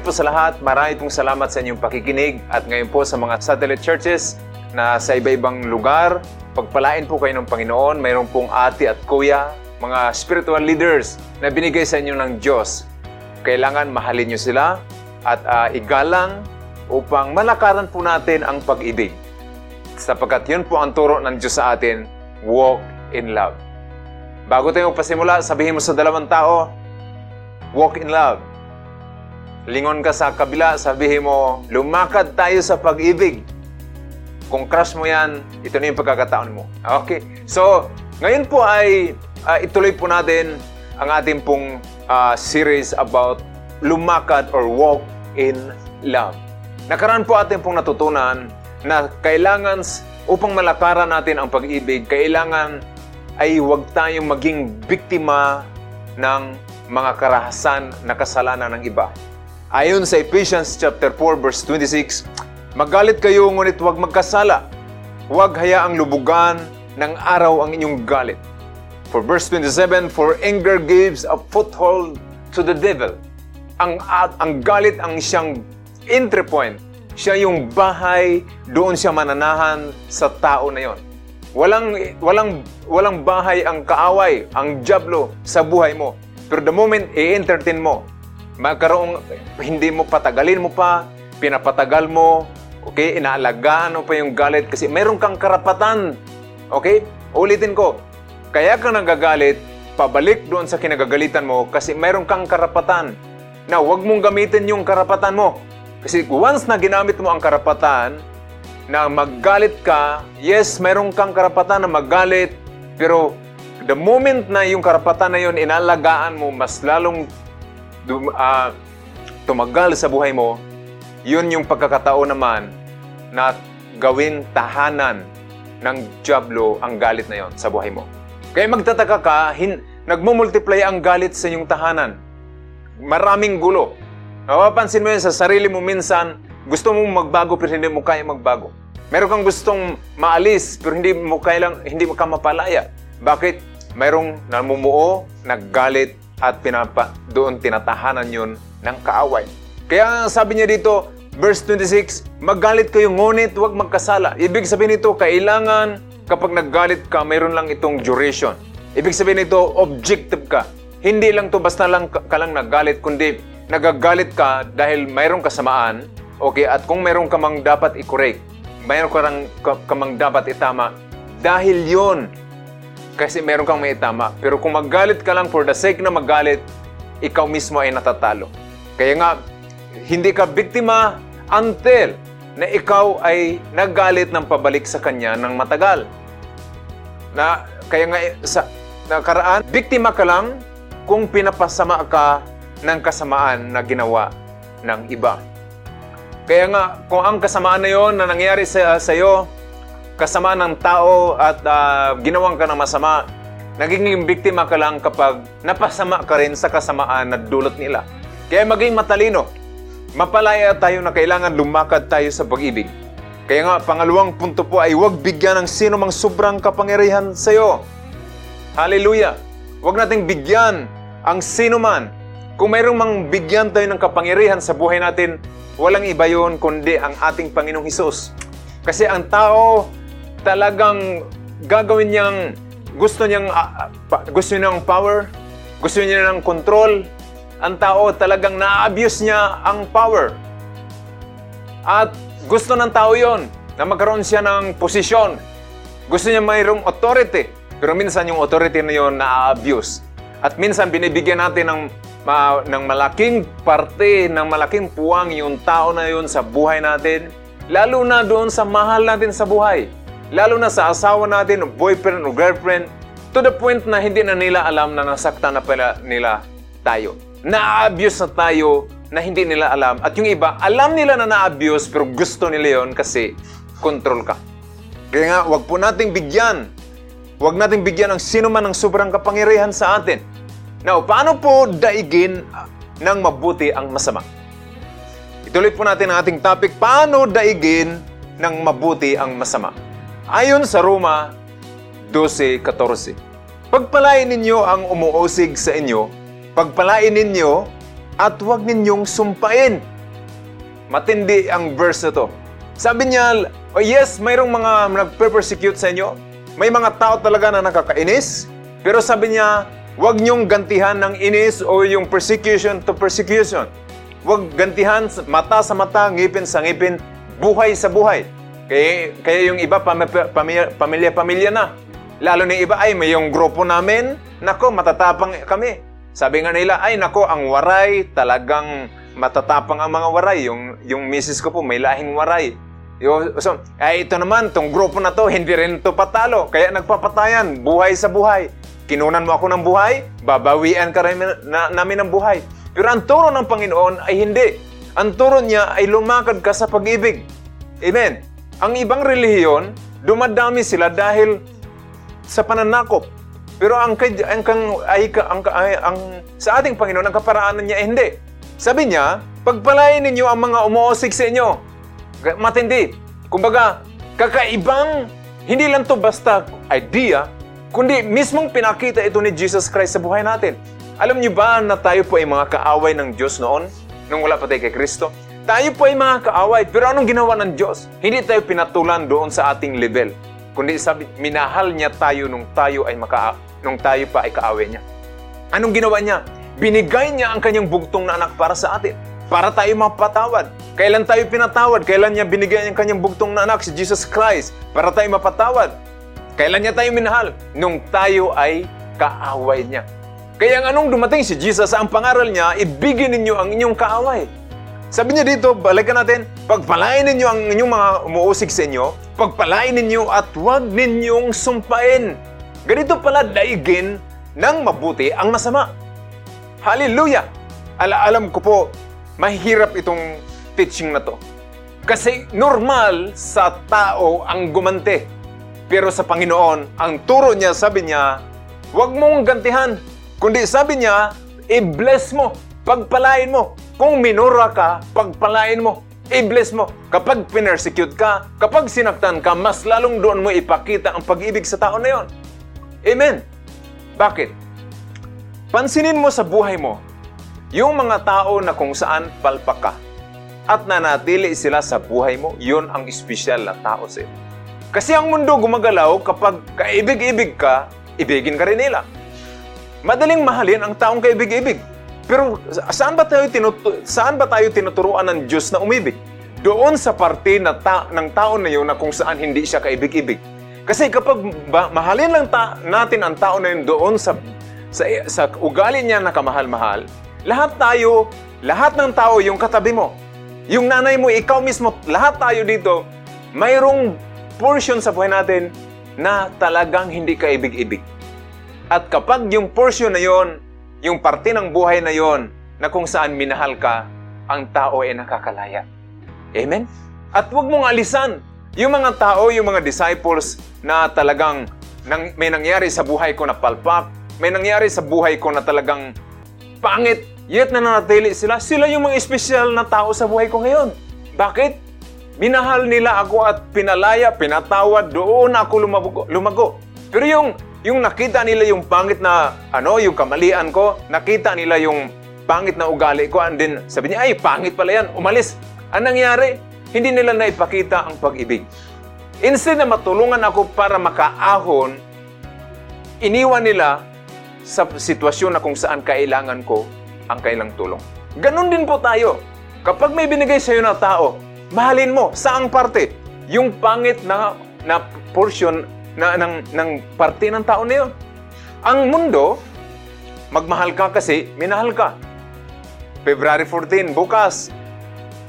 morning po sa lahat. Marami pong salamat sa inyong pakikinig at ngayon po sa mga satellite churches na sa iba-ibang lugar. Pagpalain po kayo ng Panginoon. Mayroon pong ate at kuya, mga spiritual leaders na binigay sa inyo ng Diyos. Kailangan mahalin nyo sila at uh, igalang upang malakaran po natin ang pag-ibig. Sapagkat yun po ang turo ng Diyos sa atin, walk in love. Bago tayo magpasimula, sabihin mo sa dalawang tao, walk in love. Lingon ka sa kabila, sabihin mo, lumakad tayo sa pag-ibig. Kung crush mo yan, ito na yung pagkakataon mo. Okay? So, ngayon po ay uh, ituloy po natin ang ating pong uh, series about lumakad or walk in love. Nakaraan po atin pong natutunan na kailangan upang malakaran natin ang pag-ibig, kailangan ay huwag tayong maging biktima ng mga karahasan na kasalanan ng iba. Ayon sa Ephesians chapter 4 verse 26, Magalit kayo ngunit huwag magkasala. Huwag hayaang lubugan ng araw ang inyong galit. For verse 27, For anger gives a foothold to the devil. Ang, at, ang galit ang siyang entry point. Siya yung bahay, doon siya mananahan sa tao na yon. Walang, walang, walang bahay ang kaaway, ang jablo sa buhay mo. Pero the moment i-entertain mo, magkaroong hindi mo patagalin mo pa, pinapatagal mo, okay, inaalagaan mo pa yung galit kasi meron kang karapatan. Okay? Ulitin ko, kaya ka nagagalit, pabalik doon sa kinagagalitan mo kasi meron kang karapatan. Na huwag mong gamitin yung karapatan mo. Kasi once na ginamit mo ang karapatan na maggalit ka, yes, meron kang karapatan na maggalit, pero the moment na yung karapatan na yun inalagaan mo, mas lalong dum, uh, tumagal sa buhay mo, yun yung pagkakataon naman na gawin tahanan ng Diablo ang galit na yon sa buhay mo. Kaya magtataka ka, hin, nagmumultiply ang galit sa inyong tahanan. Maraming gulo. Mapapansin mo yun sa sarili mo minsan, gusto mong magbago pero hindi mo kaya magbago. Meron kang gustong maalis pero hindi mo kaya lang, hindi mo ka mapalaya. Bakit? Mayroong namumuo, naggalit, at pinapa, doon tinatahanan yun ng kaaway. Kaya sabi niya dito, verse 26, Maggalit kayo ngunit huwag magkasala. Ibig sabihin nito, kailangan kapag naggalit ka, mayroon lang itong duration. Ibig sabihin nito, objective ka. Hindi lang to basta lang ka, lang naggalit, kundi nagagalit ka dahil mayroong kasamaan, okay, at kung mayroong ka mang dapat i-correct, mayroong ka, rang, ka, ka mang dapat itama, dahil yon kasi meron kang may tama. Pero kung maggalit ka lang for the sake na magalit, ikaw mismo ay natatalo. Kaya nga, hindi ka biktima until na ikaw ay naggalit ng pabalik sa kanya ng matagal. Na, kaya nga sa nakaraan, biktima ka lang kung pinapasama ka ng kasamaan na ginawa ng iba. Kaya nga, kung ang kasamaan na yon na nangyari sa, sa iyo, kasama ng tao at uh, ginawang ka ng masama, naging biktima ka lang kapag napasama ka rin sa kasamaan na dulot nila. Kaya maging matalino. Mapalaya tayo na kailangan lumakad tayo sa pag-ibig. Kaya nga, pangalawang punto po ay huwag bigyan ng sino mang sobrang kapangyarihan sa iyo. Hallelujah! Huwag nating bigyan ang sino man. Kung mayroong mang bigyan tayo ng kapangyarihan sa buhay natin, walang iba yon kundi ang ating Panginoong Hesus. Kasi ang tao talagang gagawin niyang gusto niyang uh, gusto niya ng power, gusto niya ng control. Ang tao talagang na-abuse niya ang power. At gusto ng tao yon na magkaroon siya ng posisyon. Gusto niya mayroong authority. Pero minsan yung authority na yon na-abuse. At minsan binibigyan natin ng ma, ng malaking parte, ng malaking puwang yung tao na yon sa buhay natin. Lalo na doon sa mahal natin sa buhay lalo na sa asawa natin, o boyfriend o girlfriend, to the point na hindi na nila alam na nasaktan na pala nila tayo. Na-abuse na tayo na hindi nila alam. At yung iba, alam nila na na-abuse pero gusto nila yon kasi control ka. Kaya nga, wag po nating bigyan. Wag nating bigyan ng sino man ng sobrang kapangyarihan sa atin. Now, paano po daigin ng mabuti ang masama? Ituloy po natin ang ating topic, paano daigin ng mabuti ang masama? Ayon sa Roma 12.14, Pagpalain ninyo ang umuusig sa inyo, pagpalain ninyo at huwag ninyong sumpain. Matindi ang verse na to. Sabi niya, oh yes, mayroong mga nagpe-persecute sa inyo. May mga tao talaga na nakakainis. Pero sabi niya, huwag niyong gantihan ng inis o yung persecution to persecution. Huwag gantihan mata sa mata, ngipin sa ngipin, buhay sa buhay. Kaya, kaya yung iba, pamilya-pamilya na. Lalo na iba, ay may yung grupo namin, nako, matatapang kami. Sabi nga nila, ay nako, ang waray talagang matatapang ang mga waray. Yung, yung misis ko po, may lahing waray. So, ay ito naman, tong grupo na to, hindi rin to patalo. Kaya nagpapatayan, buhay sa buhay. Kinunan mo ako ng buhay, babawian ka rin na, namin ng buhay. Pero ang turo ng Panginoon ay hindi. Ang turo niya ay lumakad ka sa pag-ibig. Amen. Ang ibang relihiyon, dumadami sila dahil sa pananakop. Pero ang, ang, ang, ay, ang, ay, ang, sa ating Panginoon, ang kaparaanan niya ay hindi. Sabi niya, pagpalain ninyo ang mga umuosig sa inyo. Matindi. Kumbaga, kakaibang, hindi lang to basta idea, kundi mismong pinakita ito ni Jesus Christ sa buhay natin. Alam niyo ba na tayo po ay mga kaaway ng Diyos noon, nung wala pa tayo kay Kristo? Tayo po ay mga kaaway, pero anong ginawa ng Diyos? Hindi tayo pinatulan doon sa ating level. Kundi sabi, minahal niya tayo nung tayo ay maka, nung tayo pa ay kaaway niya. Anong ginawa niya? Binigay niya ang kanyang bugtong na anak para sa atin. Para tayo mapatawad. Kailan tayo pinatawad? Kailan niya binigay ang kanyang bugtong na anak, si Jesus Christ, para tayo mapatawad? Kailan niya tayo minahal? Nung tayo ay kaaway niya. Kaya anong dumating si Jesus, ang pangaral niya, ibigin ninyo ang inyong kaaway. Sabi niya dito, balikan natin, pagpalain ninyo ang inyong mga umuusig sa inyo, pagpalain ninyo at huwag ninyong sumpain. Ganito pala daigin ng mabuti ang masama. Hallelujah! Ala alam ko po, mahirap itong teaching na to. Kasi normal sa tao ang gumante. Pero sa Panginoon, ang turo niya, sabi niya, huwag mong gantihan. Kundi sabi niya, i-bless mo, pagpalain mo. Kung minura ka, pagpalain mo, i-bless mo. Kapag pinersecute ka, kapag sinaktan ka, mas lalong doon mo ipakita ang pag-ibig sa tao na yon. Amen. Bakit? Pansinin mo sa buhay mo, yung mga tao na kung saan palpak ka at nanatili sila sa buhay mo, yun ang espesyal na tao sa iyo. Kasi ang mundo gumagalaw kapag kaibig-ibig ka, ibigin ka rin nila. Madaling mahalin ang taong kaibig-ibig. Pero saan ba tayo tinutu- saan ba tayo tinuturuan ng Diyos na umibig? Doon sa parte na ta- ng tao na yun na kung saan hindi siya kaibig-ibig. Kasi kapag ba- mahalin lang ta- natin ang tao na yun doon sa sa, sa ugali niya na kamahal-mahal, lahat tayo, lahat ng tao yung katabi mo. Yung nanay mo, ikaw mismo, lahat tayo dito, mayroong portion sa buhay natin na talagang hindi ka ibig-ibig. At kapag yung portion na yon, yung parte ng buhay na yon, na kung saan minahal ka, ang tao ay nakakalaya. Amen? At huwag mong alisan yung mga tao, yung mga disciples na talagang nang, may nangyari sa buhay ko na palpak, may nangyari sa buhay ko na talagang pangit, yet nananatili sila. Sila yung mga espesyal na tao sa buhay ko ngayon. Bakit? Minahal nila ako at pinalaya, pinatawad, doon ako lumago. lumago. Pero yung, yung nakita nila yung pangit na, ano, yung kamalian ko, nakita nila yung pangit na ugali ko, and then sabi niya, ay, pangit pala yan, umalis. Ang nangyari, hindi nila naipakita ang pag-ibig. Instead na matulungan ako para makaahon, iniwan nila sa sitwasyon na kung saan kailangan ko ang kailang tulong. Ganon din po tayo. Kapag may binigay sa iyo na tao, mahalin mo. Saang parte? Yung pangit na, na portion na, ng, ng parte ng tao na yun. Ang mundo, magmahal ka kasi minahal ka. February 14, bukas.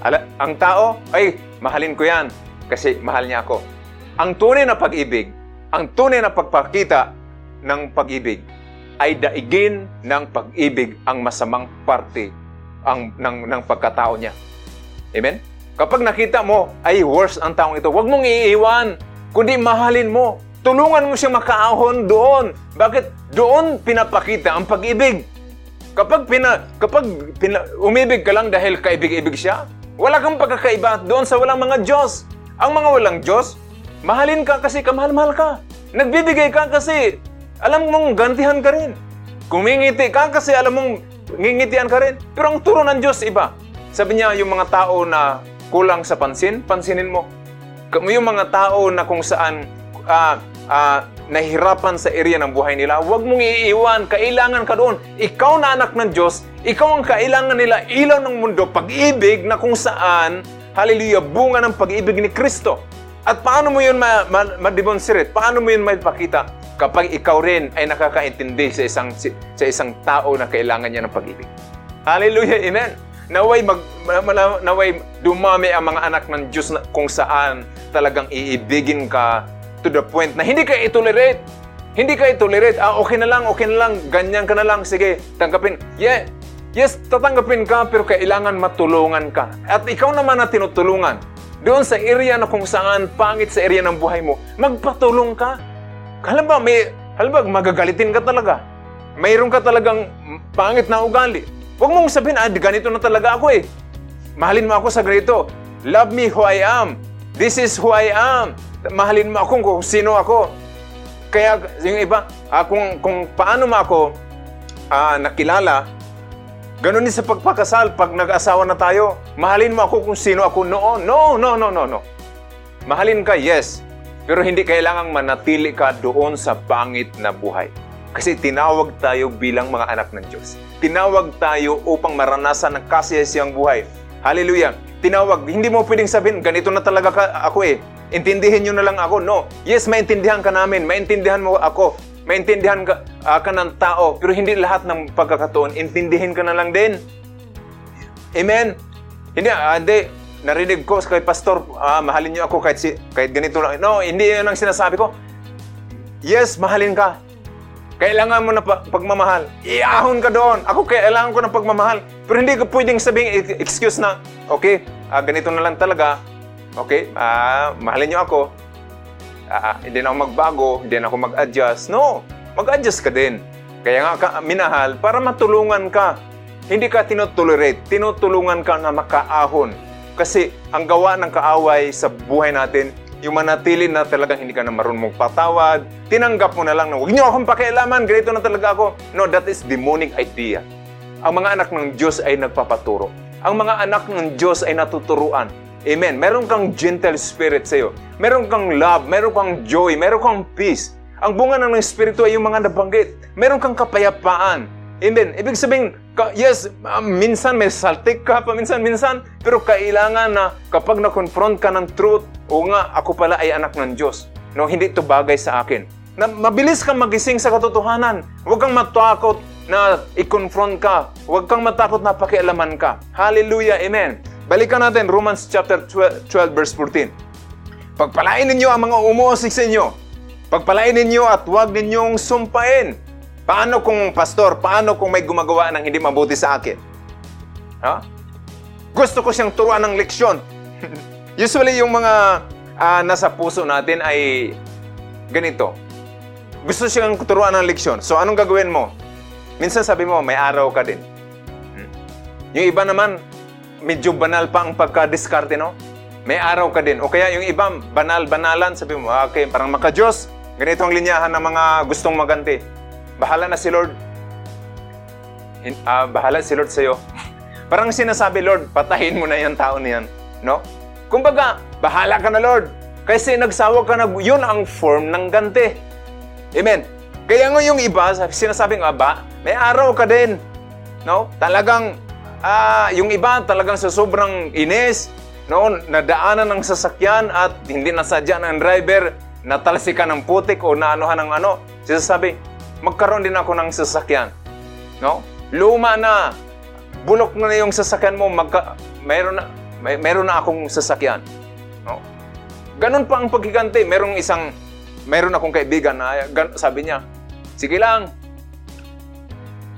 Ala, ang tao, ay, mahalin ko yan kasi mahal niya ako. Ang tunay na pag-ibig, ang tunay na pagpakita ng pag-ibig ay daigin ng pag-ibig ang masamang parte ang, ng, ng pagkatao niya. Amen? Kapag nakita mo, ay worse ang taong ito, huwag mong iiwan, kundi mahalin mo. Tulungan mo siya makaahon doon. Bakit? Doon pinapakita ang pag-ibig. Kapag, pina, kapag pina, umibig ka lang dahil kaibig-ibig siya, wala kang pagkakaiba doon sa walang mga Diyos. Ang mga walang Diyos, mahalin ka kasi kamahal-mahal ka. Nagbibigay ka kasi alam mong gantihan ka rin. Kumingiti ka kasi alam mong ngingitian ka rin. Pero ang turo ng Diyos, iba. Sabi niya, yung mga tao na kulang sa pansin, pansinin mo. Yung mga tao na kung saan uh, uh, nahihirapan sa area ng buhay nila, huwag mong iiwan. Kailangan ka doon. Ikaw na anak ng Diyos, ikaw ang kailangan nila ilaw ng mundo, pag-ibig na kung saan, hallelujah, bunga ng pag-ibig ni Kristo. At paano mo yun ma-demonstrate? Ma- Paano mo yun maipakita? Kapag ikaw rin ay nakakaintindi sa isang, sa isang tao na kailangan niya ng pag-ibig. Hallelujah, amen. Naway, mag, naway dumami ang mga anak ng Diyos na kung saan talagang iibigin ka to the point na hindi ka itolerate. Hindi ka itolerate. Ah, okay na lang, okay na lang, ganyan ka na lang, sige, tanggapin. Yeah, yes, tatanggapin ka, pero kailangan matulungan ka. At ikaw naman na tinutulungan. Doon sa area na kung saan pangit sa area ng buhay mo, magpatulong ka. Halimbawa, may, halimbawa, magagalitin ka talaga. Mayroon ka talagang pangit na ugali. Huwag mong sabihin, ah, ganito na talaga ako eh. Mahalin mo ako sa ganito. Love me who I am. This is who I am. Mahalin mo ako kung sino ako. Kaya yung iba, ah, kung, kung paano mo ako ah, nakilala, Ganon din sa pagpakasal, pag nag-asawa na tayo, mahalin mo ako kung sino ako noon. No, no, no, no, no. Mahalin ka, yes. Pero hindi kailangang manatili ka doon sa pangit na buhay. Kasi tinawag tayo bilang mga anak ng Diyos. Tinawag tayo upang maranasan ng kasiyasiyang buhay. Hallelujah. Tinawag, hindi mo pwedeng sabihin, ganito na talaga ka, ako eh. Intindihin nyo na lang ako. No. Yes, maintindihan ka namin. Maintindihan mo ako maintindihan ka, uh, ka ng tao, pero hindi lahat ng pagkakataon, intindihin ka na lang din. Amen? Hindi, uh, hindi, narinig ko kay pastor, uh, mahalin niyo ako kahit, si, kahit ganito lang. No, hindi yun ang sinasabi ko. Yes, mahalin ka. Kailangan mo na pa- pagmamahal. Iahon ka doon. Ako kailangan ko ng pagmamahal. Pero hindi ko pwedeng sabihin, excuse na, okay, uh, ganito na lang talaga. Okay, uh, mahalin niyo ako uh, hindi na ako magbago, hindi na ako mag-adjust. No, mag-adjust ka din. Kaya nga ka, minahal para matulungan ka. Hindi ka tinotolerate, tinutulungan ka na makaahon. Kasi ang gawa ng kaaway sa buhay natin, yung manatili na talagang hindi ka na marunong magpatawad, tinanggap mo na lang na huwag niyo akong pakialaman, ganito na talaga ako. No, that is demonic idea. Ang mga anak ng Diyos ay nagpapaturo. Ang mga anak ng Diyos ay natuturuan. Amen. Meron kang gentle spirit sa iyo. Meron kang love, meron kang joy, meron kang peace. Ang bunga ng Espiritu ay yung mga nabanggit. Meron kang kapayapaan. Amen. Ibig sabihin, yes, um, minsan may saltik ka, paminsan-minsan, pero kailangan na kapag na-confront ka ng truth, o nga, ako pala ay anak ng Diyos. No, hindi ito bagay sa akin. Na mabilis kang magising sa katotohanan. Huwag kang matakot na i-confront ka. Huwag kang matakot na pakialaman ka. Hallelujah. Amen. Balikan natin Romans chapter 12, 12 verse 14. Pagpalain ninyo ang mga umuusig sa inyo. Pagpalain ninyo at huwag ninyong sumpain. Paano kung pastor, paano kung may gumagawa ng hindi mabuti sa akin? Ha? Gusto ko siyang turuan ng leksyon. Usually yung mga uh, nasa puso natin ay ganito. Gusto siyang turuan ng leksyon. So anong gagawin mo? Minsan sabi mo, may araw ka din. Hmm. Yung iba naman, medyo banal pa ang pagka-diskarte, no? May araw ka din. O kaya yung ibang banal-banalan, sabi mo, ah, okay, parang maka-Diyos. Ganito ang linyahan ng mga gustong maganti. Bahala na si Lord. Uh, bahala si Lord sa'yo. parang sinasabi, Lord, patahin mo na yung tao niyan. No? Kumbaga, bahala ka na, Lord. Kasi nagsawa ka na, yun ang form ng ganti. Amen. Kaya nga yung iba, sinasabing, aba, may araw ka din. No? Talagang Ah, yung iba talagang sa sobrang inis, no, nadaanan ng sasakyan at hindi nasadya ng driver, natalsikan ng putik o naanuhan ng ano, sinasabi, magkaroon din ako ng sasakyan. No? Luma na, bulok na yung sasakyan mo, magka, mayroon na, may, mayroon na akong sasakyan. No? Ganun pa ang paghiganti. Merong isang, mayroon akong kaibigan na sabi niya, sige lang,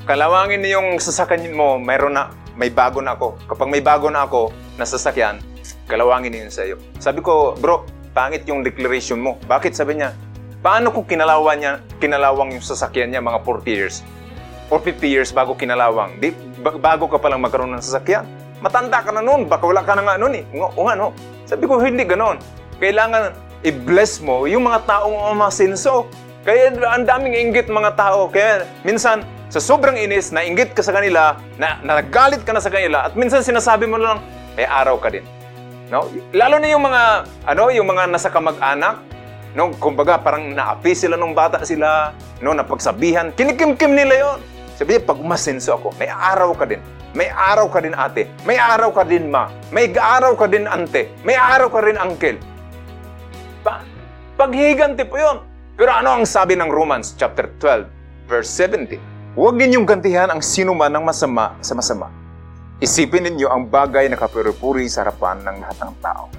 kalawangin niyo yung sasakyan mo, mayroon na, may bago na ako. Kapag may bago na ako na sasakyan, kalawangin yun sa iyo. Sabi ko, bro, pangit yung declaration mo. Bakit? Sabi niya, paano kung kinalawang niya, kinalawang yung sasakyan niya mga 40 years? Or 50 years bago kinalawang. Di, bago ka palang magkaroon ng sasakyan. Matanda ka na noon, baka wala ka na nga noon eh. O nga no. Sabi ko, hindi ganon. Kailangan i-bless mo yung mga taong umasinso. Kaya ang daming inggit mga tao. Kaya minsan, sa sobrang inis, nainggit ka sa kanila, na, nagalit ka na sa kanila, at minsan sinasabi mo lang, may araw ka din. No? Lalo na yung mga, ano, yung mga nasa kamag-anak, no? Kumbaga, parang naapi sila nung bata sila, no? Napagsabihan, kinikim-kim nila yon. Sabi niya, pag umasenso ako, may araw ka din. May araw ka din ate. May araw ka din ma. May araw ka din ante. May araw ka rin uncle. Pa paghihiganti po yun. Pero ano ang sabi ng Romans chapter 12, verse 17? Huwag ninyong gantihan ang sino man ng masama sa masama. Isipin ninyo ang bagay na kapuri-puri sa harapan ng lahat ng tao.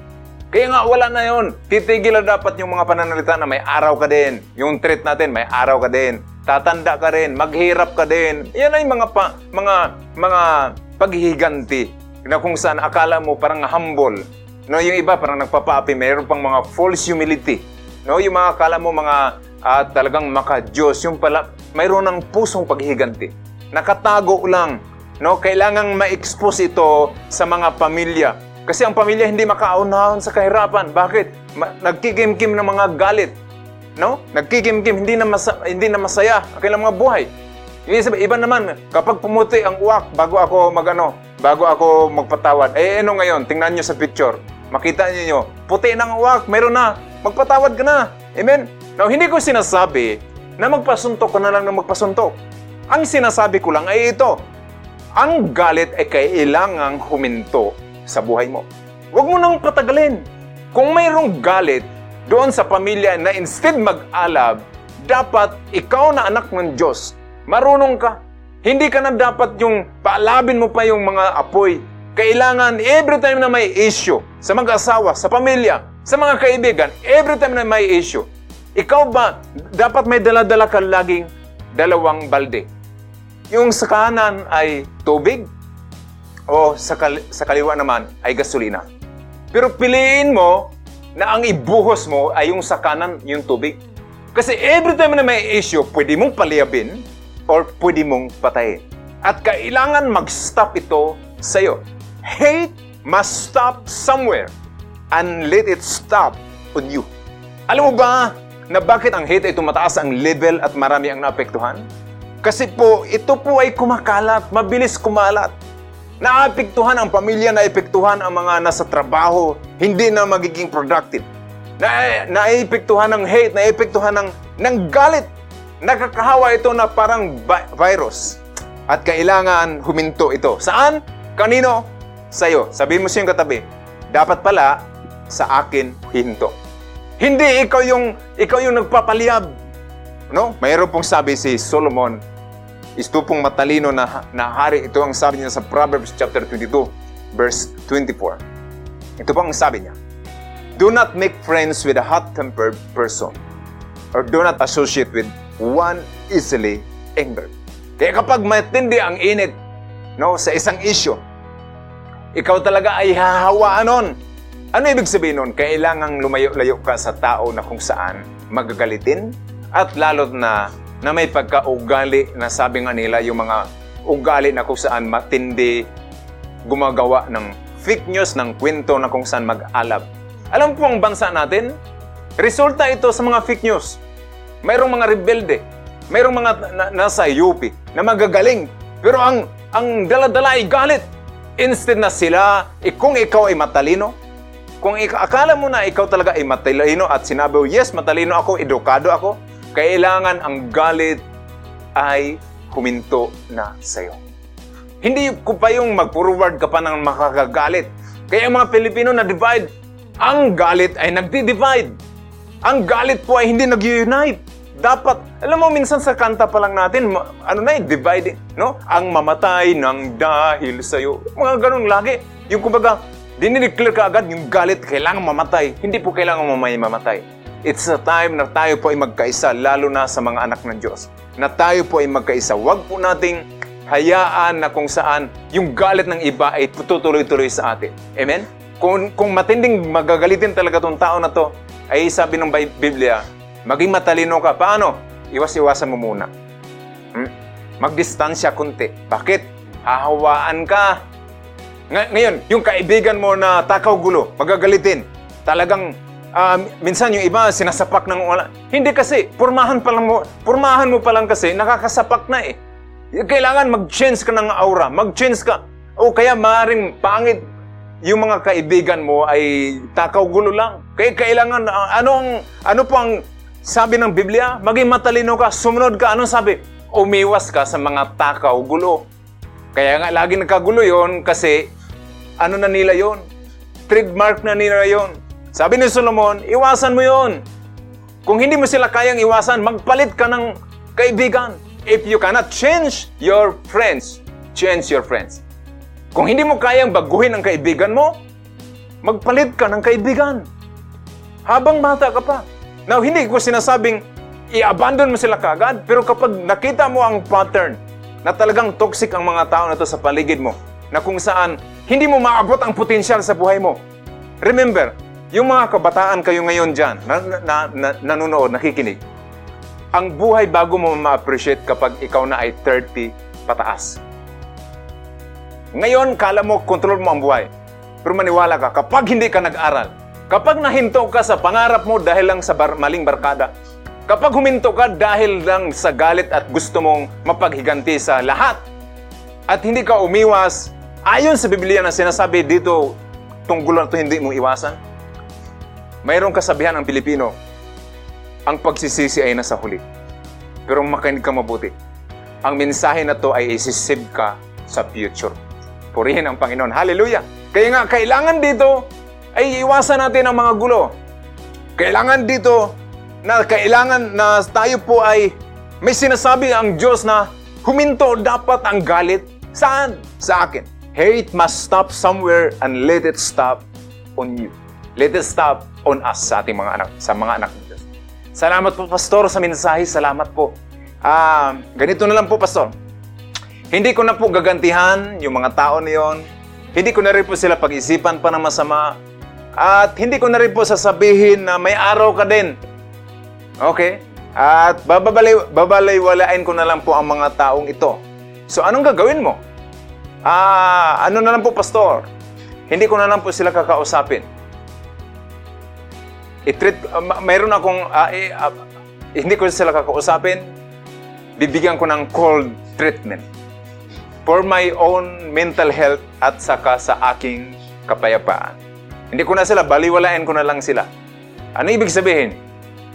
Kaya nga, wala na yon. Titigil na dapat yung mga pananalita na may araw ka din. Yung treat natin, may araw ka din. Tatanda ka rin, maghirap ka din. Yan ay mga pa, mga mga paghihiganti na kung saan akala mo parang humble. No, yung iba parang nagpapaapi, mayroon pang mga false humility No, yung mga kala mo mga uh, talagang maka-Diyos, yung pala mayroon ng pusong paghiganti. Nakatago lang. No, kailangang ma-expose ito sa mga pamilya. Kasi ang pamilya hindi makaunahon sa kahirapan. Bakit? Ma- nagkikimkim ng mga galit. No? Nagkikimkim, hindi na, masa- hindi na masaya ang kailang mga buhay. Yung sabi, iba naman, kapag pumuti ang uwak bago ako magano, bago ako magpatawad, eh ano ngayon, tingnan nyo sa picture. Makita niyo, puti ng uwak, meron na magpatawad ka na. Amen? Now, hindi ko sinasabi na magpasuntok ka na lang na magpasuntok. Ang sinasabi ko lang ay ito. Ang galit ay kailangang huminto sa buhay mo. Huwag mo nang patagalin. Kung mayroong galit doon sa pamilya na instead mag-alab, dapat ikaw na anak ng Diyos, marunong ka. Hindi ka na dapat yung paalabin mo pa yung mga apoy. Kailangan every time na may issue sa mag-asawa, sa pamilya, sa mga kaibigan, every time na may issue, ikaw ba, dapat may dala-dala ka laging dalawang balde. Yung sa kanan ay tubig, o sa, kal- sa kaliwa naman ay gasolina. Pero piliin mo na ang ibuhos mo ay yung sa kanan, yung tubig. Kasi every time na may issue, pwede mong paliyabin or pwede mong patayin. At kailangan mag-stop ito sa'yo. Hate must stop somewhere and let it stop on you. Alam mo ba na bakit ang hate ay tumataas ang level at marami ang naapektuhan? Kasi po, ito po ay kumakalat, mabilis kumalat. Naapektuhan ang pamilya, naapektuhan ang mga nasa trabaho, hindi na magiging productive. Na, naapektuhan ng hate, naapektuhan ng, ng galit. Nakakahawa ito na parang virus. At kailangan huminto ito. Saan? Kanino? Sa'yo. Sabihin mo sa iyong katabi, dapat pala, sa akin hinto. Hindi ikaw yung ikaw yung nagpapaliyab. No? Mayroon pong sabi si Solomon, istupong matalino na, na hari. Ito ang sabi niya sa Proverbs chapter 22, verse 24. Ito pang sabi niya, Do not make friends with a hot-tempered person or do not associate with one easily angered. Kaya kapag matindi ang init no, sa isang issue, ikaw talaga ay hahawaan nun. Ano ibig sabihin nun? Kailangang lumayo-layo ka sa tao na kung saan magagalitin at lalo na na may pagkaugali na sabi nga nila yung mga ugali na kung saan matindi gumagawa ng fake news, ng kwento na kung saan mag-alab. Alam po ang bansa natin, resulta ito sa mga fake news. Mayroong mga rebelde, mayroong mga na, nasa UP na magagaling, pero ang ang dala-dala ay galit. Instead na sila, eh, kung ikaw ay matalino, kung akala mo na ikaw talaga ay matalino at sinabi mo, yes, matalino ako, edukado ako, kailangan ang galit ay huminto na sa'yo. Hindi ko pa yung mag-forward ka pa ng makakagalit. Kaya mga Pilipino na divide, ang galit ay nagdi-divide. Ang galit po ay hindi nag-unite. Dapat, alam mo, minsan sa kanta pa lang natin, ano na yung dividing, no? Ang mamatay ng dahil sa'yo. Mga ganun lagi. Yung kumbaga, dinideclare ka agad yung galit, kailangan mamatay. Hindi po kailangan mamay mamatay. It's a time na tayo po ay magkaisa, lalo na sa mga anak ng Diyos. Na tayo po ay magkaisa. Huwag po nating hayaan na kung saan yung galit ng iba ay tutuloy-tuloy sa atin. Amen? Kung, kung matinding magagalitin talaga tong tao na to, ay sabi ng Biblia, maging matalino ka. Paano? Iwas-iwasan mo muna. Hmm? Magdistansya kunti. Bakit? Hahawaan ka ngayon, yung kaibigan mo na takaw gulo, magagalitin, talagang uh, minsan yung iba sinasapak ng wala. Hindi kasi, purmahan pa lang mo, purmahan mo pa lang kasi nakakasapak na eh. Kailangan mag-change ka ng aura, mag-change ka. O kaya maaaring pangit yung mga kaibigan mo ay takaw gulo lang. Kaya kailangan, anong, ano pang sabi ng Biblia? Maging matalino ka, sumunod ka. Anong sabi? Umiwas ka sa mga takaw gulo. Kaya nga lagi nagkagulo yon kasi ano na nila yon? Trademark na nila yon. Sabi ni Solomon, iwasan mo yon. Kung hindi mo sila kayang iwasan, magpalit ka ng kaibigan. If you cannot change your friends, change your friends. Kung hindi mo kayang baguhin ang kaibigan mo, magpalit ka ng kaibigan. Habang bata ka pa. Now, hindi ko sinasabing i-abandon mo sila kagad, pero kapag nakita mo ang pattern na talagang toxic ang mga tao na to sa paligid mo, na kung saan hindi mo maabot ang potensyal sa buhay mo. Remember, yung mga kabataan kayo ngayon dyan, na, na, na, nanonood, nakikinig, ang buhay bago mo ma-appreciate kapag ikaw na ay 30 pataas. Ngayon, kala mo, control mo ang buhay. Pero maniwala ka, kapag hindi ka nag-aral, kapag nahinto ka sa pangarap mo dahil lang sa bar- maling barkada, kapag huminto ka dahil lang sa galit at gusto mong mapaghiganti sa lahat, at hindi ka umiwas, ayon sa Biblia na sinasabi dito, tunggulo na ito hindi mo iwasan, mayroong kasabihan ang Pilipino, ang pagsisisi ay nasa huli. Pero makinig ka mabuti. Ang mensahe na to ay isisib ka sa future. Purihin ang Panginoon. Hallelujah! Kaya nga, kailangan dito ay iwasan natin ang mga gulo. Kailangan dito na kailangan na tayo po ay may sinasabi ang Diyos na huminto dapat ang galit. Saan? Sa akin. Hate must stop somewhere and let it stop on you. Let it stop on us sa ating mga anak, sa mga anak ng Diyos. Salamat po, Pastor, sa mensahe. Salamat po. Ah, ganito na lang po, Pastor. Hindi ko na po gagantihan yung mga tao na yon. Hindi ko na rin po sila pag-isipan pa ng masama. At hindi ko na rin po sasabihin na may araw ka din. Okay? At bababalay, babalaywalain ko na lang po ang mga taong ito. So anong gagawin mo? Ah, ano na lang po, pastor? Hindi ko na lang po sila kakausapin. I-treat, uh, mayroon akong, uh, uh, hindi ko sila kakausapin, bibigyan ko ng cold treatment for my own mental health at saka sa aking kapayapaan. Hindi ko na sila, baliwalain ko na lang sila. Ano ibig sabihin?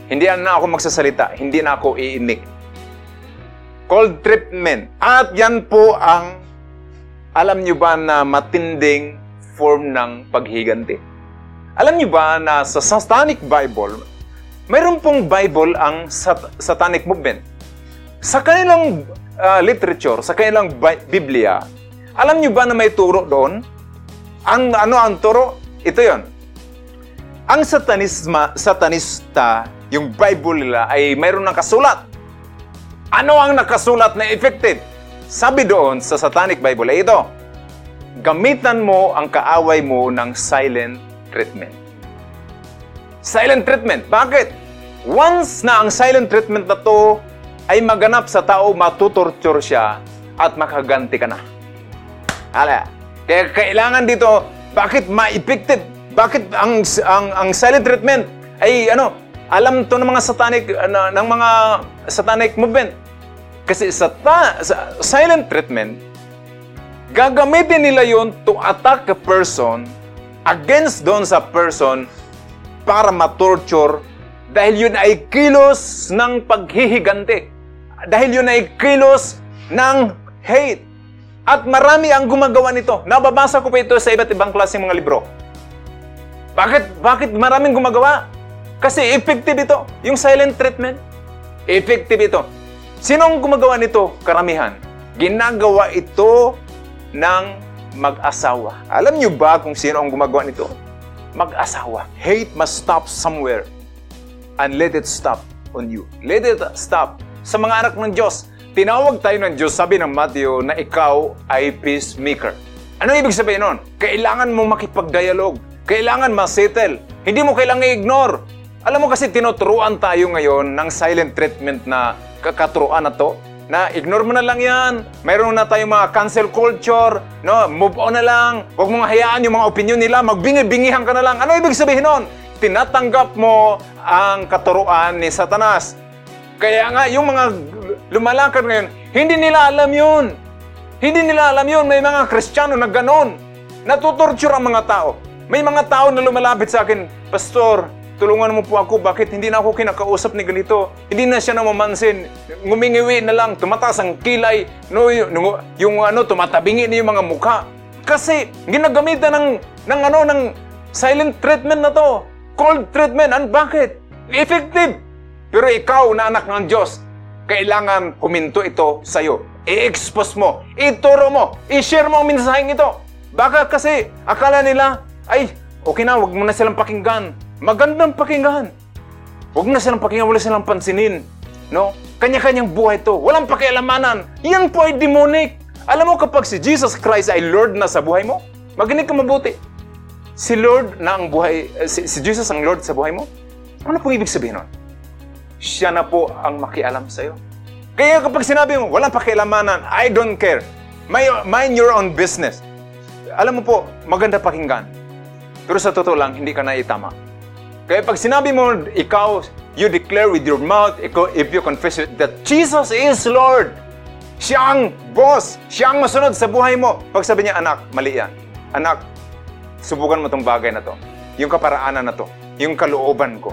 Hindi na ako magsasalita, hindi na ako iinik. Cold treatment. At yan po ang, alam nyo ba na matinding form ng paghiganti? Alam nyo ba na sa Satanic Bible, mayroon pong Bible ang sat- Satanic Movement. Sa kanilang uh, literature, sa kanilang Biblia, alam nyo ba na may turo doon? Ang, ano ang turo? Ito yon. Ang satanisma, satanista, yung Bible nila ay mayroon ng kasulat. Ano ang nakasulat na effective? Sabi doon sa Satanic Bible ay ito, gamitan mo ang kaaway mo ng silent treatment. Silent treatment. Bakit? Once na ang silent treatment na to ay maganap sa tao, matutorture siya at makaganti ka na. Hala. Kaya kailangan dito, bakit ma-effective? Bakit ang, ang, ang silent treatment ay ano, alam to ng mga satanic, uh, ng mga satanic movement. Kasi sa, ta, sa silent treatment, gagamitin nila yon to attack a person against doon sa person para ma-torture dahil yun ay kilos ng paghihiganti dahil yun ay kilos ng hate. At marami ang gumagawa nito. Nababasa ko pa ito sa iba't ibang klaseng mga libro. Bakit? Bakit maraming gumagawa? Kasi effective ito. Yung silent treatment, effective ito. Sino ang gumagawa nito? Karamihan. Ginagawa ito ng mag-asawa. Alam niyo ba kung sino ang gumagawa nito? Mag-asawa. Hate must stop somewhere and let it stop on you. Let it stop sa mga anak ng Diyos. Tinawag tayo ng Diyos, sabi ng Matthew, na ikaw ay peacemaker. Ano ibig sabihin nun? Kailangan mo makipag-dialog. Kailangan ma-settle. Hindi mo kailangan i-ignore. Alam mo kasi tinuturuan tayo ngayon ng silent treatment na kakaturuan na to na ignore mo na lang yan. Mayroon na tayong mga cancel culture, no? Move on na lang. Huwag mong hayaan yung mga opinion nila, magbingi-bingihan ka na lang. Ano ibig sabihin nun? Tinatanggap mo ang katuruan ni Satanas Kaya nga, yung mga lumalakad ngayon, hindi nila alam yun. Hindi nila alam yun. May mga Kristiyano na ganon. Natutorture ang mga tao. May mga tao na lumalapit sa akin, Pastor, tulungan mo po ako, bakit hindi na ako kinakausap ni ganito? Hindi na siya namamansin. Ngumingiwi na lang, tumataas ang kilay, no, yung, yung ano, tumatabingi na yung mga mukha. Kasi ginagamitan ng, ng ano, ng silent treatment na to. Cold treatment. And bakit? Effective. Pero ikaw na anak ng Diyos, kailangan huminto ito sa iyo. I-expose mo, ituro mo, i-share mo ang mensaheng ito. Baka kasi akala nila, ay, okay na, wag mo na silang pakinggan. Magandang pakinggan. Huwag na silang pakinggan, wala silang pansinin. No? Kanya-kanyang buhay to. Walang pakialamanan. Yan po ay demonic. Alam mo kapag si Jesus Christ ay Lord na sa buhay mo, maginig ka mabuti. Si Lord na ang buhay, eh, si, si Jesus ang Lord sa buhay mo, ano po ibig sabihin nun? siya na po ang makialam sa iyo. Kaya kapag sinabi mo, walang pakialamanan, I don't care. Mind your own business. Alam mo po, maganda pakinggan. Pero sa totoo lang, hindi ka na itama. Kaya pag sinabi mo, ikaw, you declare with your mouth, if you confess it, that Jesus is Lord. Siya ang boss. Siya ang masunod sa buhay mo. Pag sabi niya, anak, mali yan. Anak, subukan mo tong bagay na to. Yung kaparaanan na to. Yung kalooban ko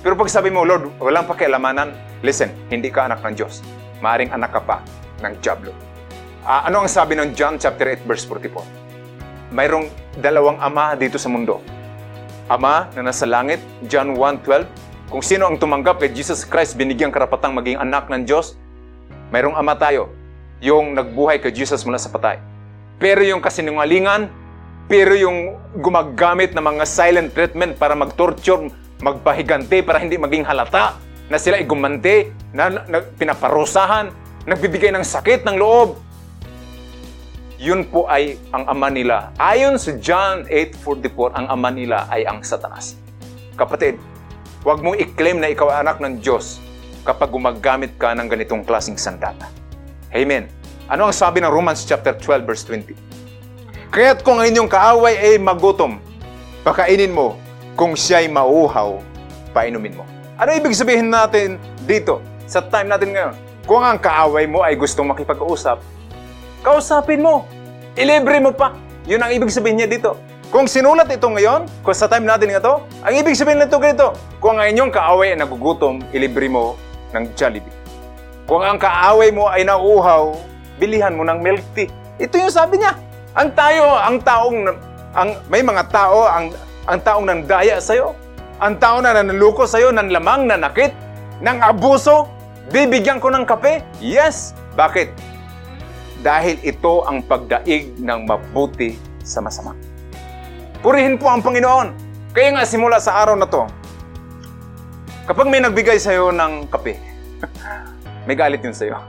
pero pag sabi mo, Lord, walang pakialamanan, listen, hindi ka anak ng Diyos. Maaring anak ka pa ng Diablo. Uh, ano ang sabi ng John chapter 8 verse 44? Mayroong dalawang ama dito sa mundo. Ama na nasa langit, John 1.12. Kung sino ang tumanggap kay Jesus Christ, binigyang karapatang maging anak ng Diyos, mayroong ama tayo, yung nagbuhay kay Jesus mula sa patay. Pero yung kasinungalingan, pero yung gumagamit ng mga silent treatment para mag-torture, magpahiganti para hindi maging halata na sila ay gumante, na, na pinaparusahan, nagbibigay ng sakit ng loob. Yun po ay ang ama nila. Ayon sa John 8.44, ang ama nila ay ang satanas. Kapatid, huwag mong i-claim na ikaw anak ng Diyos kapag gumagamit ka ng ganitong klaseng sandata. Amen. Ano ang sabi ng Romans chapter 12 verse 20? Kaya't kung ang inyong kaaway ay magutom, pakainin mo kung siya'y mauhaw, painumin mo. Ano ibig sabihin natin dito, sa time natin ngayon? Kung ang kaaway mo ay gustong makipag-usap, kausapin mo. Ilibre mo pa. Yun ang ibig sabihin niya dito. Kung sinulat ito ngayon, kung sa time natin ito, ang ibig sabihin nito ganito, kung ang inyong kaaway ay nagugutom, ilibre mo ng Jollibee. Kung ang kaaway mo ay nauuhaw, bilihan mo ng milk tea. Ito yung sabi niya. Ang tayo, ang taong, ang, may mga tao, ang ang taong nandaya sa'yo, ang tao na nanluko sa'yo ng lamang, nanakit, ng abuso, bibigyan ko ng kape? Yes! Bakit? Dahil ito ang pagdaig ng mabuti sa masama. Purihin po ang Panginoon. Kaya nga simula sa araw na to, kapag may nagbigay sa'yo ng kape, may galit yun sa'yo.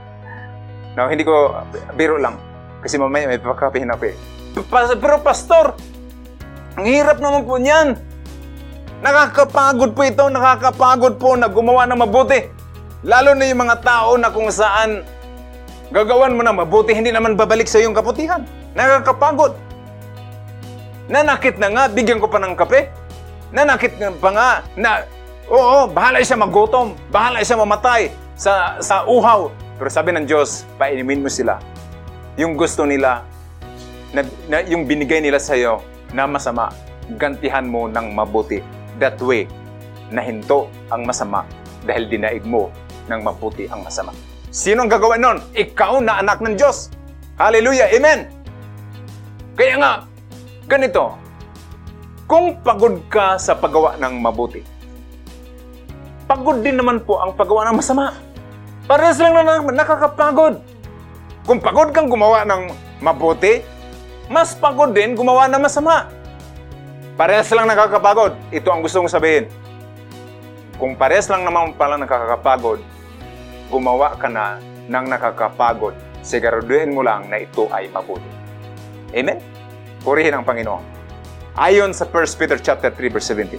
No, hindi ko, biro lang. Kasi mamaya may pagkape na kape. Pero pastor, ang hirap naman po niyan. Nakakapagod po ito, nakakapagod po na gumawa ng mabuti. Lalo na yung mga tao na kung saan gagawan mo ng mabuti, hindi naman babalik sa iyong kaputihan. Nakakapagod. Nanakit na nga, bigyan ko pa ng kape. Nanakit pa nga na, oo, bahala siya magutom, bahala siya mamatay sa, sa uhaw. Pero sabi ng Diyos, painimin mo sila. Yung gusto nila, na, na, yung binigay nila sa iyo, na masama, gantihan mo ng mabuti. That way, nahinto ang masama dahil dinaig mo ng mabuti ang masama. Sino ang gagawa nun? Ikaw na anak ng Diyos. Hallelujah! Amen! Kaya nga, ganito, kung pagod ka sa paggawa ng mabuti, pagod din naman po ang paggawa ng masama. Parehas lang na nakakapagod. Kung pagod kang gumawa ng mabuti, mas pagod din gumawa ng masama. Parehas lang nakakapagod. Ito ang gusto kong sabihin. Kung parehas lang naman pala nakakapagod, gumawa ka na ng nakakapagod, siguraduhin mo lang na ito ay mabuti. Amen? Purihin ang Panginoon. Ayon sa 1 Peter chapter 3 verse 17.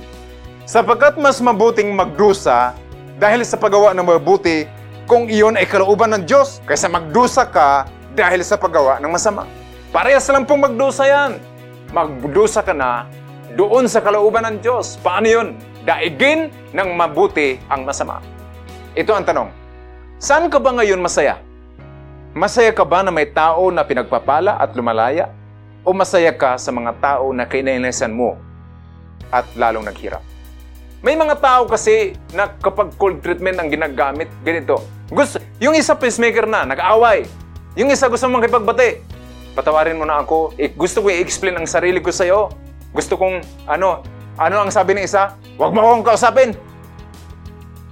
Sapagkat mas mabuting magdusa dahil sa paggawa ng mabuti kung iyon ay kalooban ng Diyos kaysa magdusa ka dahil sa paggawa ng masama. Parehas lang pong magdusa yan. Magdusa ka na doon sa kalooban ng Diyos. Paano yun? Daigin ng mabuti ang masama. Ito ang tanong. Saan ka ba ngayon masaya? Masaya ka ba na may tao na pinagpapala at lumalaya? O masaya ka sa mga tao na kinainasan mo at lalong naghirap? May mga tao kasi na kapag cold treatment ang ginagamit, ganito. Gusto, yung isa pacemaker na, nag-away. Yung isa gusto mong kipagbati. Patawarin mo na ako. Eh, gusto ko i-explain ang sarili ko sa'yo. Gusto kong, ano, ano ang sabi ng isa? Huwag mo akong kausapin.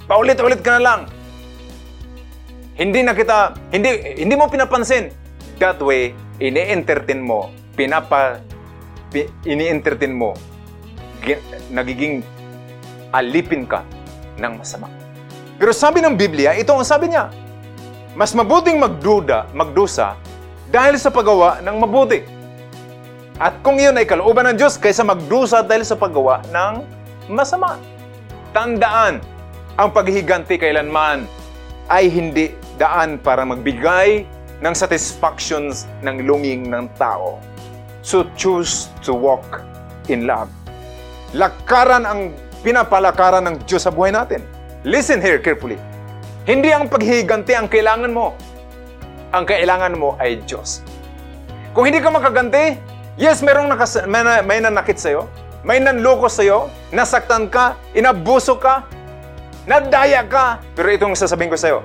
Paulit-ulit ka na lang. Hindi na kita, hindi, hindi mo pinapansin. That way, ini-entertain mo, pinapa, pi, ini-entertain mo, gi- nagiging alipin ka ng masama. Pero sabi ng Biblia, ito ang sabi niya, mas mabuting magduda, magdusa dahil sa paggawa ng mabuti. At kung iyon ay kalooban ng Diyos kaysa magdusa dahil sa paggawa ng masama. Tandaan, ang paghihiganti kailanman ay hindi daan para magbigay ng satisfactions ng longing ng tao. So choose to walk in love. Lakaran ang pinapalakaran ng Diyos sa buhay natin. Listen here carefully. Hindi ang paghihiganti ang kailangan mo. Ang kailangan mo ay Diyos. Kung hindi ka makaganti, yes, merong nakas- may, na, may nanakit sa'yo, may nanloko sa'yo, nasaktan ka, inabuso ka, nadaya ka. Pero itong sasabihin ko sa'yo,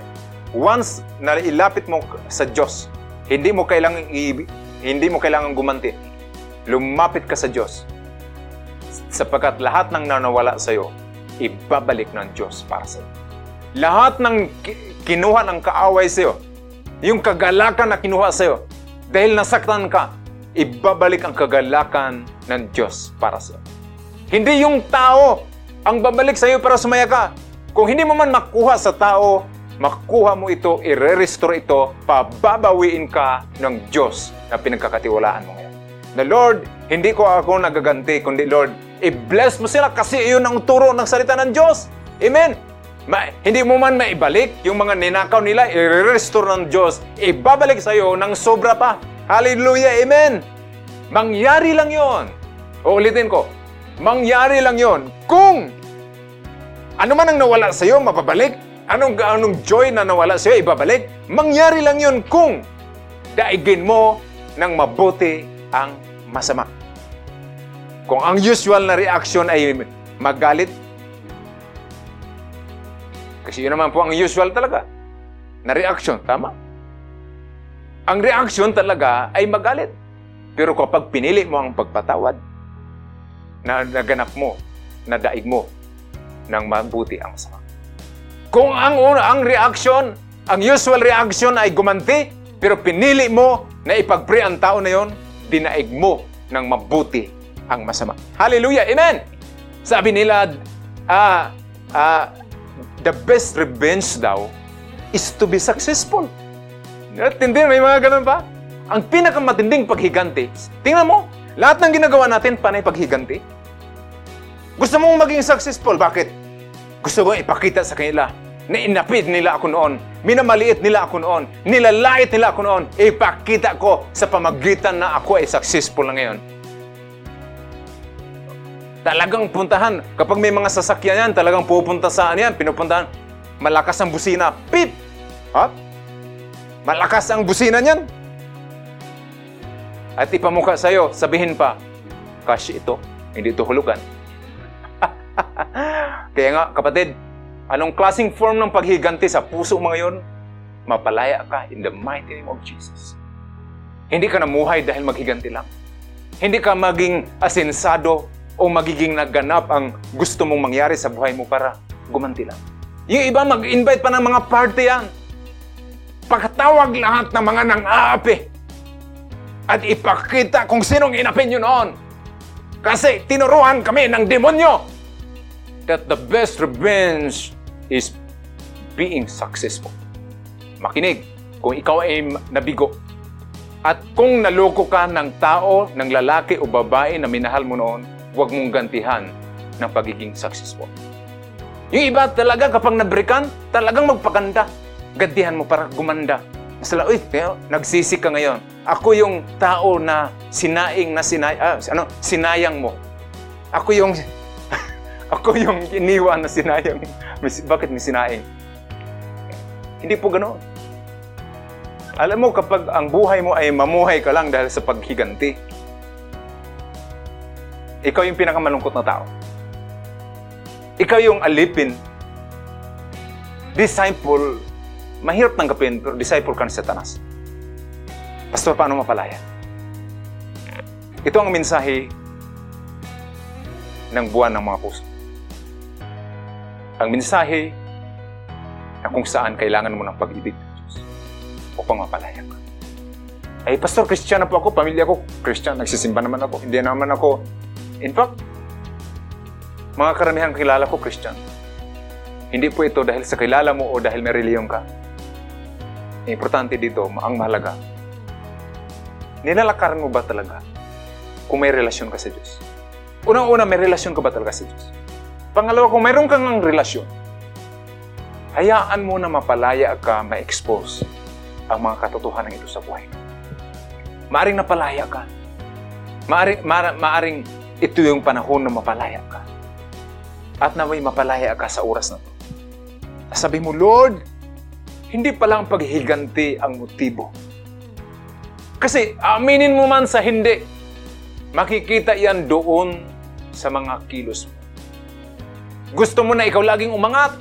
once na ilapit mo sa Diyos, hindi mo kailangan i- hindi mo kailangan gumanti. Lumapit ka sa Diyos. Sapagkat lahat ng nanawala sa iyo, ibabalik ng Diyos para sa iyo. Lahat ng ki- kinuha ng kaaway sa iyo, yung kagalakan na kinuha sa iyo, dahil nasaktan ka, ibabalik ang kagalakan ng Diyos para sa iyo. Hindi yung tao ang babalik sa iyo para sumaya ka. Kung hindi mo man makuha sa tao, makuha mo ito, i-restore ito, pababawiin ka ng Diyos na pinagkakatiwalaan mo ngayon. Na Lord, hindi ko ako nagaganti, kundi Lord, i-bless mo sila kasi iyon ang turo ng salita ng Diyos. Amen. Ma- hindi mo man maibalik yung mga ninakaw nila, i-restore ng Diyos, ibabalik sa iyo ng sobra pa. Hallelujah. Amen. Mangyari lang yon. O ulitin ko, mangyari lang yon kung ano man ang nawala sa iyo, mapabalik. Anong, anong joy na nawala sa iyo, ibabalik. Mangyari lang yon kung daigin mo ng mabuti ang masama. Kung ang usual na reaction ay magalit, kasi yun naman po ang usual talaga, na reaction, tama? Ang reaction talaga ay magalit. Pero kapag pinili mo ang pagpatawad, na naganap mo, na daig mo, ng mabuti ang masama. Kung ang ang reaction, ang usual reaction ay gumanti, pero pinili mo na ipagpre ang tao na yon, dinaig mo ng mabuti ang masama. Hallelujah! Amen! Sabi nila, ah, ah, the best revenge daw is to be successful. At hindi, may mga ganun pa. Ang pinakamatinding paghiganti, tingnan mo, lahat ng ginagawa natin, panay paghiganti. Gusto mong maging successful, bakit? Gusto kong ipakita sa kanila na inapid nila ako noon, minamaliit nila ako noon, nilalait nila ako noon, ipakita ko sa pamagitan na ako ay successful na ngayon. Talagang puntahan. Kapag may mga sasakyan yan, talagang pupunta saan yan, pinupuntahan. Malakas ang busina. Pip! Ha? Malakas ang busina niyan. At ipamukha sa'yo, sabihin pa, Kashi ito, hindi ito hulugan. Kaya nga, kapatid, anong klaseng form ng paghiganti sa puso mo ngayon? Mapalaya ka in the mighty name of Jesus. Hindi ka namuhay dahil maghiganti lang. Hindi ka maging asensado o magiging naganap ang gusto mong mangyari sa buhay mo para gumanti lang. Yung iba mag-invite pa ng mga party yan. Pagkatawag lahat ng mga nang-aapi at ipakita kung sinong inapin nyo noon. Kasi tinuruan kami ng demonyo that the best revenge is being successful. Makinig, kung ikaw ay nabigo at kung naloko ka ng tao, ng lalaki o babae na minahal mo noon, huwag mong gantihan ng pagiging successful. Yung iba talaga kapag nabrekan, talagang magpakanda. Gantihan mo para gumanda. Masala, uy, nagsisi ka ngayon. Ako yung tao na sinaing na sinay, ah, ano, sinayang mo. Ako yung ako yung iniwan na sinayang. Bakit may sinaing? Hindi po ganoon. Alam mo, kapag ang buhay mo ay mamuhay ka lang dahil sa paghiganti, ikaw yung pinakamalungkot na tao. Ikaw yung alipin. Disciple, mahirap tanggapin, pero disciple ka ni Satanas. Pastor, paano mapalaya? Ito ang mensahe ng buwan ng mga puso. Ang mensahe na kung saan kailangan mo ng pag-ibig ng Diyos upang mapalaya ka. Ay, Pastor, Christian na po ako, pamilya ko, Christian, nagsisimba naman ako, hindi naman ako. In fact, mga karamihan kilala ko, Christian. Hindi po ito dahil sa kilala mo o dahil may reliyon ka. Importante dito, ang mahalaga, nilalakaran mo ba talaga kung may relasyon ka sa Diyos? Unang-una, may relasyon ka ba talaga sa Diyos? Pangalawa, kung mayroon kang ng relasyon, hayaan mo na mapalaya ka, ma-expose ang mga katotohanan ito sa buhay. Maaring napalaya ka. Maaring, ma- maaring ito yung panahon na mapalaya ka. At naway mapalaya ka sa oras na to. Sabi mo, Lord, hindi pala ang paghiganti ang motibo. Kasi aminin mo man sa hindi, makikita yan doon sa mga kilos mo. Gusto mo na ikaw laging umangat.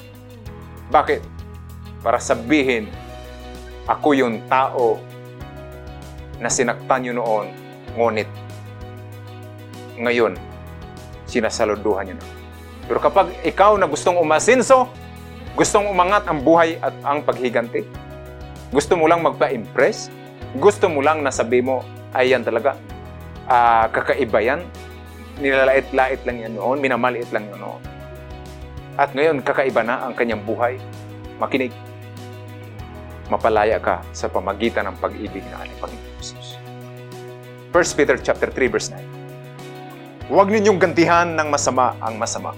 Bakit? Para sabihin, ako yung tao na sinaktan nyo noon, ngunit ngayon, sinasaluduhan nyo na. Pero kapag ikaw na gustong umasinso, gustong umangat ang buhay at ang paghiganti, gusto mo lang magpa-impress, gusto mo lang nasabi mo, ay yan talaga, uh, kakaiba yan, nilalait-lait lang yan noon, minamaliit lang yan noon. At ngayon, kakaiba na ang kanyang buhay. Makinig. Mapalaya ka sa pamagitan ng pag-ibig ng ating Panginoon Jesus. 1 Peter chapter 3 verse 9. Huwag ninyong gantihan ng masama ang masama.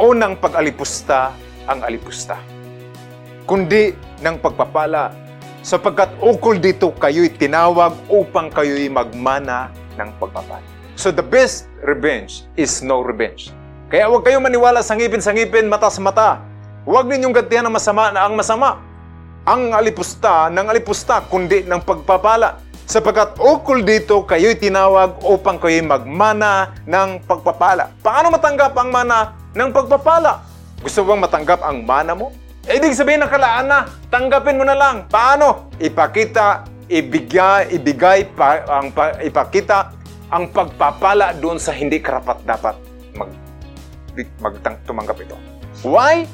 O ng pag-alipusta ang alipusta. Kundi ng pagpapala sapagkat ukol dito kayo'y tinawag upang kayo'y magmana ng pagpapala. So the best revenge is no revenge. Kaya huwag kayong maniwala sa ngipin-sa-ngipin, mata sa mata. Huwag ninyong gantihan ng masama na ang masama. Ang alipusta ng alipusta, kundi ng pagpapala. Sapagkat ukol dito, kayo'y tinawag upang kayo'y magmana ng pagpapala. Paano matanggap ang mana ng pagpapala? Gusto bang matanggap ang mana mo? Eh, ibig sabihin nakalaan na. Tanggapin mo na lang. Paano? Ipakita, ibigay, ibigay pa, ang, pa, ipakita ang pagpapala doon sa hindi karapat dapat mag magtang tumanggap ito. Why?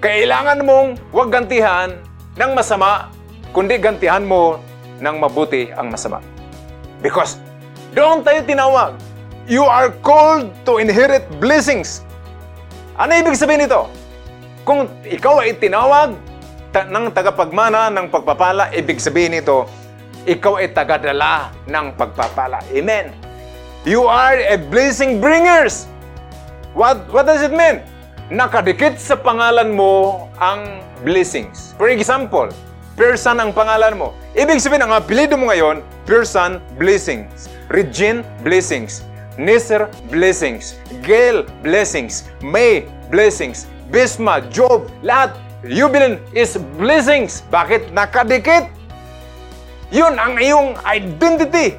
Kailangan mong huwag gantihan ng masama, kundi gantihan mo ng mabuti ang masama. Because doon tayo tinawag. You are called to inherit blessings. Ano ibig sabihin nito? Kung ikaw ay tinawag ta- ng tagapagmana ng pagpapala, ibig sabihin nito, ikaw ay tagadala ng pagpapala. Amen. You are a blessing bringers. What, what does it mean? Nakadikit sa pangalan mo ang blessings. For example, Person ang pangalan mo. Ibig sabihin, ang apelido mo ngayon, Person, blessings. Regine, blessings. Nisser, blessings. Gail, blessings. May, blessings. Bisma, Job, lahat. Jubilin is blessings. Bakit? Nakadikit. Yun ang iyong identity.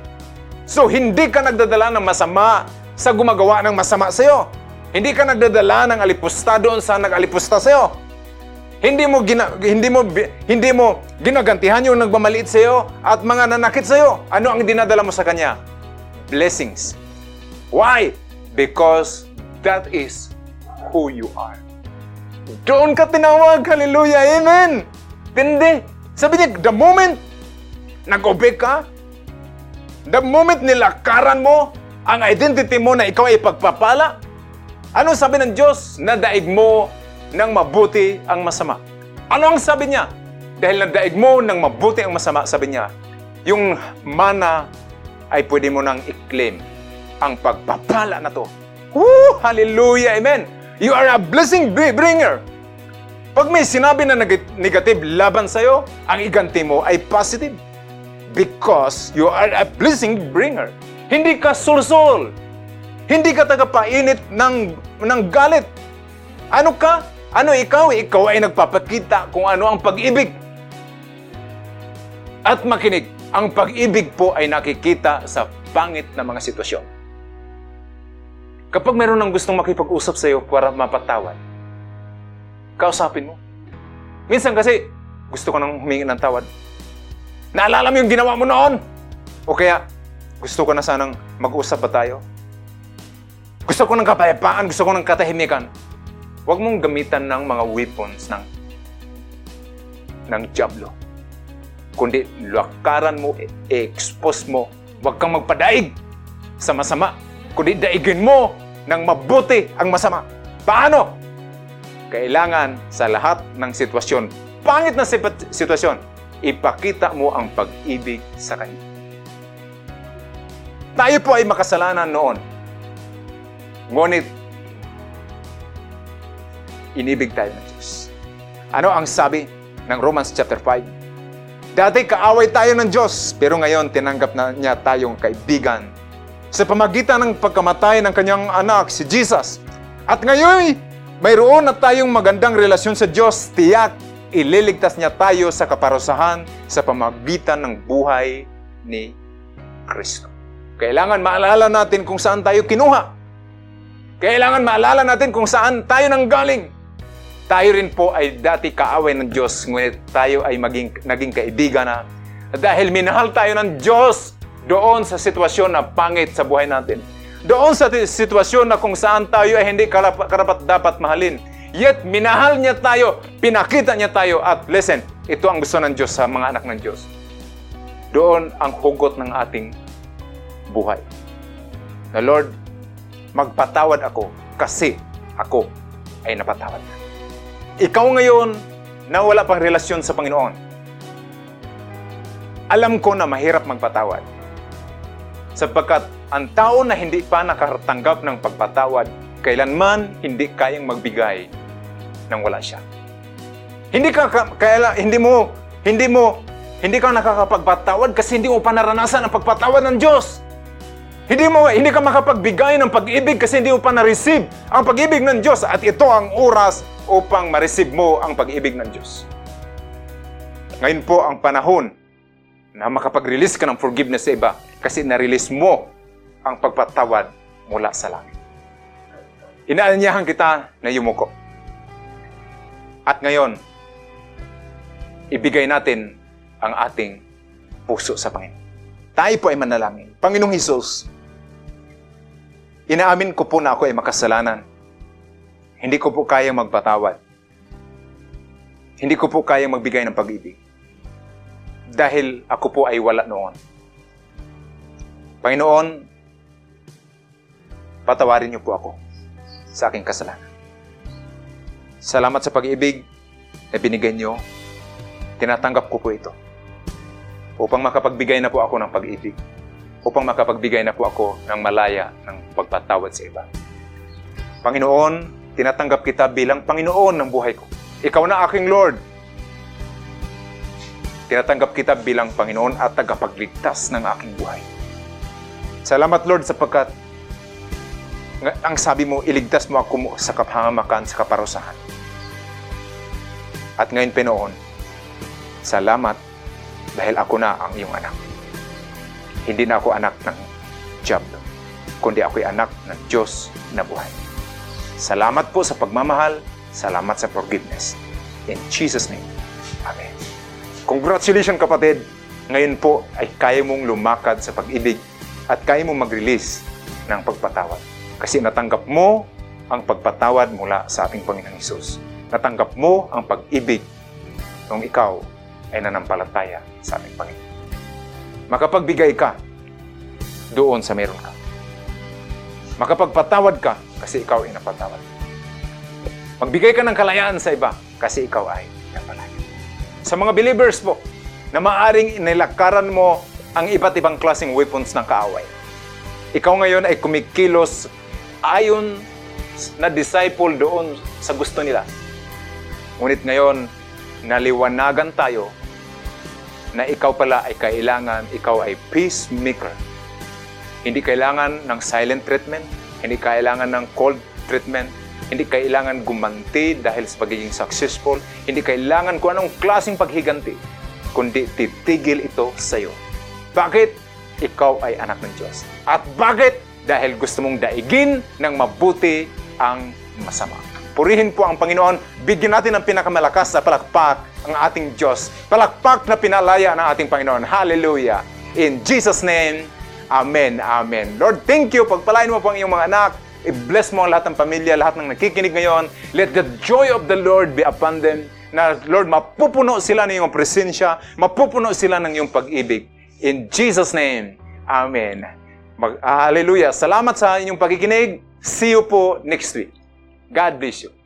So, hindi ka nagdadala ng masama sa gumagawa ng masama sa'yo. Hindi ka nagdadala ng alipusta doon sa nag-alipusta sa'yo. Hindi mo gina, hindi mo hindi mo ginagantihan yung nagmamaliit sa iyo at mga nanakit sa iyo. Ano ang dinadala mo sa kanya? Blessings. Why? Because that is who you are. Doon ka tinawag. Hallelujah. Amen. Tindi. Sabi niya, the moment nag-obey ka, the moment nilakaran mo ang identity mo na ikaw ay pagpapala, ano sabi ng Diyos? Nadaig mo ng mabuti ang masama. Ano ang sabi niya? Dahil nadaig mo ng mabuti ang masama, sabi niya, yung mana ay pwede mo nang i-claim ang pagpapala na to. Woo! Hallelujah! Amen! You are a blessing bringer. Pag may sinabi na negative laban sa'yo, ang iganti mo ay positive. Because you are a blessing bringer. Hindi ka sulsol. Hindi ka tagapainit ng, ng galit. Ano ka? Ano ikaw? Ikaw ay nagpapakita kung ano ang pag-ibig. At makinig, ang pag-ibig po ay nakikita sa pangit na mga sitwasyon. Kapag meron ng gustong makipag-usap sa iyo para mapatawad, kausapin mo. Minsan kasi, gusto ko nang humingi ng tawad. Naalala mo yung ginawa mo noon? O kaya, gusto ko na sanang mag-usap ba tayo? Gusto ko ng kapayapaan, gusto ko ng katahimikan. Huwag mong gamitan ng mga weapons ng ng Diablo. Kundi lakaran mo, i-expose mo. Huwag kang magpadaig sa masama. Kundi daigin mo ng mabuti ang masama. Paano? Kailangan sa lahat ng sitwasyon, pangit na sitwasyon, ipakita mo ang pag-ibig sa Kanya. Tayo po ay makasalanan noon. Ngunit, inibig tayo ng Diyos. Ano ang sabi ng Romans chapter 5? Dati kaaway tayo ng Diyos, pero ngayon tinanggap na niya tayong kaibigan sa pamagitan ng pagkamatay ng kanyang anak, si Jesus. At ngayon, mayroon na tayong magandang relasyon sa Diyos, tiyak, ililigtas niya tayo sa kaparusahan sa pamagitan ng buhay ni Kristo. Kailangan maalala natin kung saan tayo kinuha. Kailangan maalala natin kung saan tayo nanggaling. Tayo rin po ay dati kaaway ng Diyos, ngunit tayo ay maging, naging kaibigan na dahil minahal tayo ng Diyos doon sa sitwasyon na pangit sa buhay natin. Doon sa sitwasyon na kung saan tayo ay hindi karapat dapat mahalin. Yet, minahal niya tayo, pinakita niya tayo, at listen, ito ang gusto ng Diyos sa mga anak ng Diyos. Doon ang hugot ng ating buhay. Na Lord, magpatawad ako kasi ako ay napatawad na. Ikaw ngayon na wala pang relasyon sa Panginoon, alam ko na mahirap magpatawad sapagkat ang tao na hindi pa nakatanggap ng pagpatawad, kailanman hindi kayang magbigay ng wala siya. Hindi ka kaya hindi mo hindi mo hindi ka nakakapagpatawad kasi hindi mo pa naranasan ang pagpatawad ng Diyos. Hindi mo hindi ka makapagbigay ng pag-ibig kasi hindi mo pa na-receive ang pag-ibig ng Diyos at ito ang oras upang ma-receive mo ang pag-ibig ng Diyos. Ngayon po ang panahon na makapag-release ka ng forgiveness sa iba kasi na-release mo ang pagpatawad mula sa langit. Inaanyahan kita na yumuko. At ngayon, ibigay natin ang ating puso sa Panginoon. Tayo po ay manalangin. Panginoong Hesus, inaamin ko po na ako ay makasalanan. Hindi ko po kayang magpatawad. Hindi ko po kayang magbigay ng pag-ibig. Dahil ako po ay wala noon. Panginoon, patawarin niyo po ako sa aking kasalanan. Salamat sa pag-ibig na binigay niyo. Tinatanggap ko po ito upang makapagbigay na po ako ng pag-ibig, upang makapagbigay na po ako ng malaya ng pagpatawad sa iba. Panginoon, tinatanggap kita bilang Panginoon ng buhay ko. Ikaw na aking Lord. Tinatanggap kita bilang Panginoon at tagapagligtas ng aking buhay. Salamat Lord sapagkat ang sabi mo, iligtas mo ako sa kapahamakan, sa kaparusahan. At ngayon pinoon, salamat dahil ako na ang iyong anak. Hindi na ako anak ng Diablo, kundi ako'y anak ng Diyos na buhay. Salamat po sa pagmamahal, salamat sa forgiveness. In Jesus' name, Amen. Congratulations kapatid! Ngayon po ay kaya mong lumakad sa pag-ibig at kaya mo mag-release ng pagpatawad. Kasi natanggap mo ang pagpatawad mula sa ating Panginoong Isus. Natanggap mo ang pag-ibig nung ikaw ay nanampalataya sa ating Panginoon. Makapagbigay ka doon sa meron ka. Makapagpatawad ka kasi ikaw ay napatawad. Magbigay ka ng kalayaan sa iba kasi ikaw ay napalaya. Sa mga believers po, na maaring inilakaran mo ang iba't ibang klaseng weapons ng kaaway. Ikaw ngayon ay kumikilos ayon na disciple doon sa gusto nila. Ngunit ngayon, naliwanagan tayo na ikaw pala ay kailangan, ikaw ay peacemaker. Hindi kailangan ng silent treatment, hindi kailangan ng cold treatment, Hindi kailangan gumanti dahil sa pagiging successful. Hindi kailangan kung anong klaseng paghiganti, kundi titigil ito sa iyo. Bakit? Ikaw ay anak ng Diyos. At bakit? Dahil gusto mong daigin ng mabuti ang masama. Purihin po ang Panginoon. Bigyan natin ng pinakamalakas na palakpak ang ating Diyos. Palakpak na pinalaya ng ating Panginoon. Hallelujah. In Jesus' name, Amen. Amen. Lord, thank you. Pagpalain mo po ang iyong mga anak. I-bless mo ang lahat ng pamilya, lahat ng nakikinig ngayon. Let the joy of the Lord be upon them. Na, Lord, mapupuno sila ng iyong presensya. Mapupuno sila ng iyong pag-ibig. In Jesus' name, Amen. Mag, hallelujah. Salamat sa inyong pakikinig. See you po next week. God bless you.